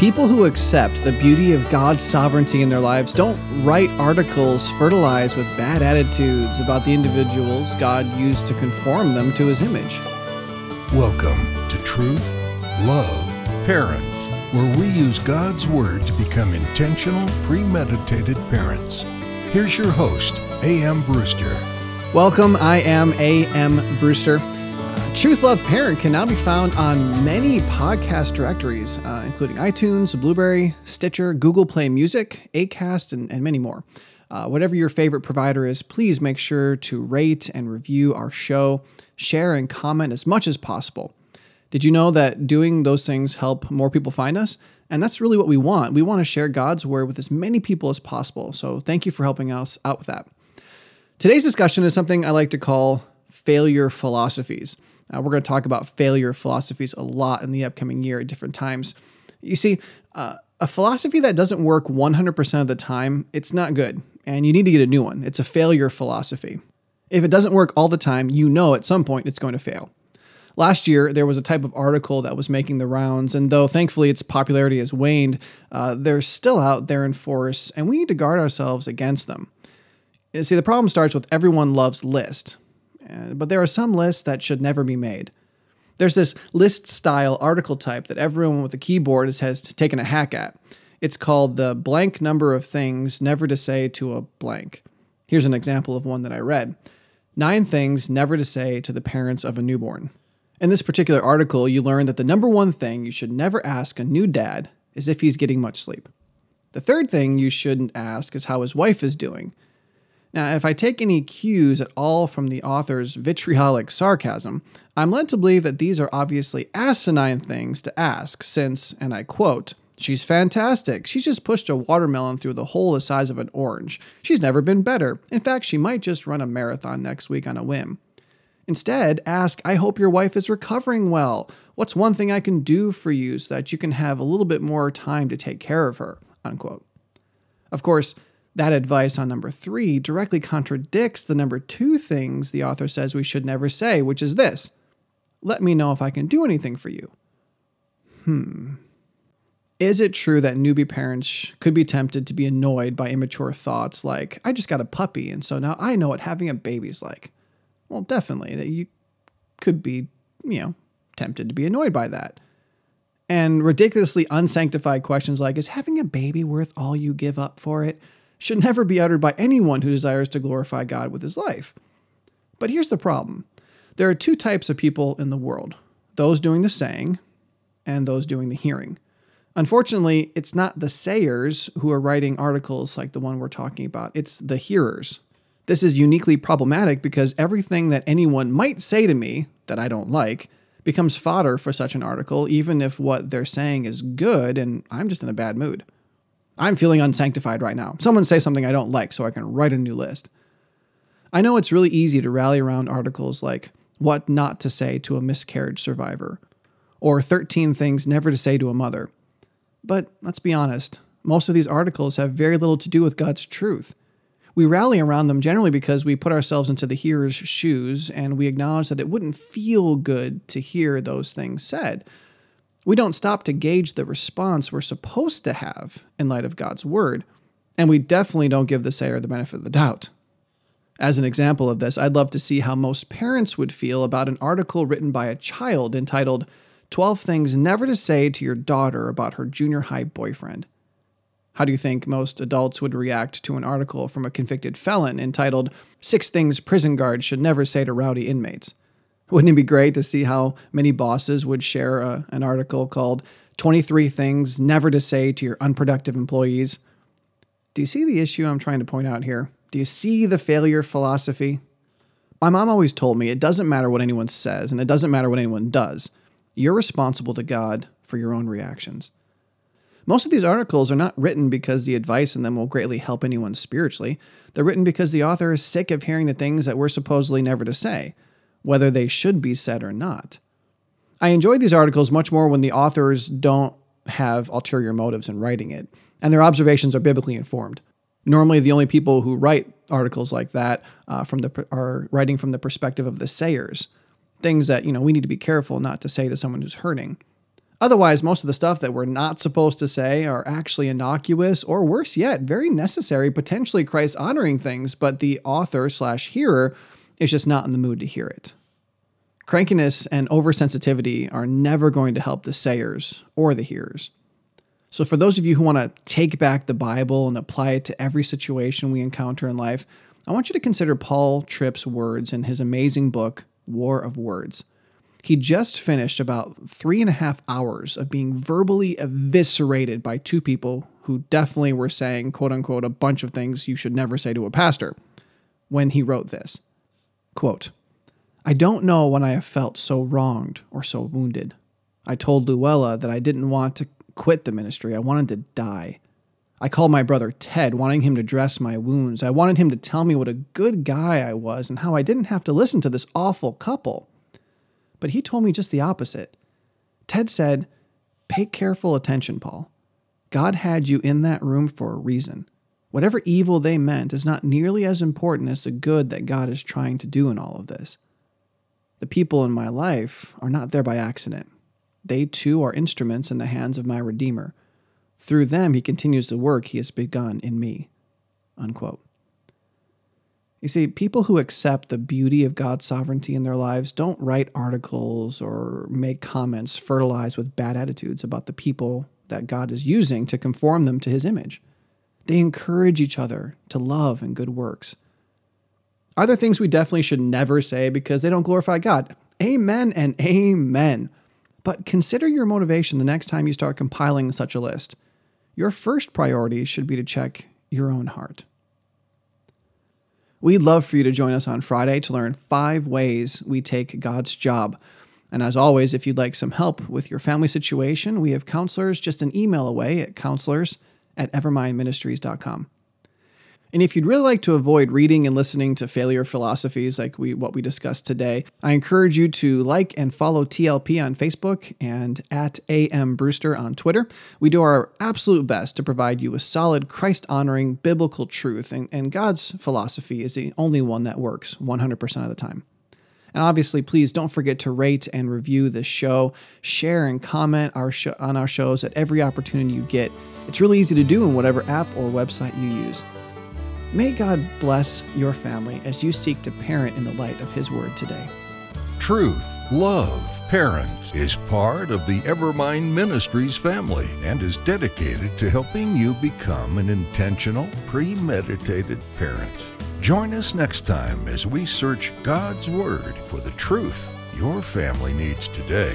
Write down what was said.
People who accept the beauty of God's sovereignty in their lives don't write articles fertilized with bad attitudes about the individuals God used to conform them to his image. Welcome to Truth, Love, Parents, where we use God's Word to become intentional, premeditated parents. Here's your host, A.M. Brewster. Welcome, I am A.M. Brewster. Truth Love Parent can now be found on many podcast directories, uh, including iTunes, Blubrry, Stitcher, Google Play Music, Acast, and, and many more. Uh, whatever your favorite provider is, please make sure to rate and review our show, share and comment as much as possible. Did you know that doing those things help more people find us? And that's really what we want. We want to share God's word with as many people as possible. So thank you for helping us out with that. Today's discussion is something I like to call failure philosophies. Uh, we're going to talk about failure philosophies a lot in the upcoming year at different times. You see, uh, a philosophy that doesn't work 100% of the time, it's not good, and you need to get a new one. It's a failure philosophy. If it doesn't work all the time, you know at some point it's going to fail. Last year, there was a type of article that was making the rounds, and though thankfully its popularity has waned, uh, they're still out there in force, and we need to guard ourselves against them. See, the problem starts with everyone loves list, uh, but there are some lists that should never be made. There's this list style article type that everyone with a keyboard has, has taken a hack at. It's called the blank number of things never to say to a blank. Here's an example of one that I read Nine things never to say to the parents of a newborn. In this particular article, you learn that the number one thing you should never ask a new dad is if he's getting much sleep. The third thing you shouldn't ask is how his wife is doing. Now, if I take any cues at all from the author's vitriolic sarcasm, I'm led to believe that these are obviously asinine things to ask, since, and I quote, She's fantastic. She's just pushed a watermelon through the hole the size of an orange. She's never been better. In fact, she might just run a marathon next week on a whim. Instead, ask, I hope your wife is recovering well. What's one thing I can do for you so that you can have a little bit more time to take care of her? Unquote. Of course, that advice on number three directly contradicts the number two things the author says we should never say, which is this Let me know if I can do anything for you. Hmm. Is it true that newbie parents could be tempted to be annoyed by immature thoughts like, I just got a puppy, and so now I know what having a baby's like? Well, definitely, that you could be, you know, tempted to be annoyed by that. And ridiculously unsanctified questions like, is having a baby worth all you give up for it? Should never be uttered by anyone who desires to glorify God with his life. But here's the problem there are two types of people in the world those doing the saying and those doing the hearing. Unfortunately, it's not the sayers who are writing articles like the one we're talking about, it's the hearers. This is uniquely problematic because everything that anyone might say to me that I don't like becomes fodder for such an article, even if what they're saying is good and I'm just in a bad mood. I'm feeling unsanctified right now. Someone say something I don't like so I can write a new list. I know it's really easy to rally around articles like What Not to Say to a Miscarriage Survivor or 13 Things Never to Say to a Mother. But let's be honest, most of these articles have very little to do with God's truth. We rally around them generally because we put ourselves into the hearer's shoes and we acknowledge that it wouldn't feel good to hear those things said. We don't stop to gauge the response we're supposed to have in light of God's word, and we definitely don't give the sayer the benefit of the doubt. As an example of this, I'd love to see how most parents would feel about an article written by a child entitled 12 Things Never to Say to Your Daughter About Her Junior High Boyfriend. How do you think most adults would react to an article from a convicted felon entitled Six Things Prison Guards Should Never Say to Rowdy Inmates? Wouldn't it be great to see how many bosses would share a, an article called 23 Things Never to Say to Your Unproductive Employees? Do you see the issue I'm trying to point out here? Do you see the failure philosophy? My mom always told me it doesn't matter what anyone says and it doesn't matter what anyone does. You're responsible to God for your own reactions. Most of these articles are not written because the advice in them will greatly help anyone spiritually. They're written because the author is sick of hearing the things that we're supposedly never to say whether they should be said or not. I enjoy these articles much more when the authors don't have ulterior motives in writing it, and their observations are biblically informed. Normally, the only people who write articles like that uh, from the are writing from the perspective of the sayers, things that you know we need to be careful not to say to someone who's hurting. Otherwise, most of the stuff that we're not supposed to say are actually innocuous or worse yet, very necessary, potentially Christ honoring things, but the author slash hearer is just not in the mood to hear it. Crankiness and oversensitivity are never going to help the sayers or the hearers. So, for those of you who want to take back the Bible and apply it to every situation we encounter in life, I want you to consider Paul Tripp's words in his amazing book, War of Words. He just finished about three and a half hours of being verbally eviscerated by two people who definitely were saying, quote unquote, a bunch of things you should never say to a pastor when he wrote this. Quote, I don't know when I have felt so wronged or so wounded. I told Luella that I didn't want to quit the ministry. I wanted to die. I called my brother Ted, wanting him to dress my wounds. I wanted him to tell me what a good guy I was and how I didn't have to listen to this awful couple. But he told me just the opposite. Ted said, Pay careful attention, Paul. God had you in that room for a reason. Whatever evil they meant is not nearly as important as the good that God is trying to do in all of this. The people in my life are not there by accident. They too are instruments in the hands of my Redeemer. Through them, he continues the work he has begun in me. Unquote. You see, people who accept the beauty of God's sovereignty in their lives don't write articles or make comments fertilized with bad attitudes about the people that God is using to conform them to his image. They encourage each other to love and good works. Are there things we definitely should never say because they don't glorify God? Amen and amen. But consider your motivation the next time you start compiling such a list. Your first priority should be to check your own heart. We'd love for you to join us on Friday to learn five ways we take God's job. And as always, if you'd like some help with your family situation, we have counselors just an email away at counselors at evermindministries.com. And if you'd really like to avoid reading and listening to failure philosophies like we what we discussed today, I encourage you to like and follow TLP on Facebook and at AM Brewster on Twitter. We do our absolute best to provide you with solid Christ honoring biblical truth, and, and God's philosophy is the only one that works 100% of the time. And obviously, please don't forget to rate and review this show, share and comment our sh- on our shows at every opportunity you get. It's really easy to do in whatever app or website you use. May God bless your family as you seek to parent in the light of His Word today. Truth, love, parent is part of the Evermind Ministries family and is dedicated to helping you become an intentional, premeditated parent. Join us next time as we search God's Word for the truth your family needs today.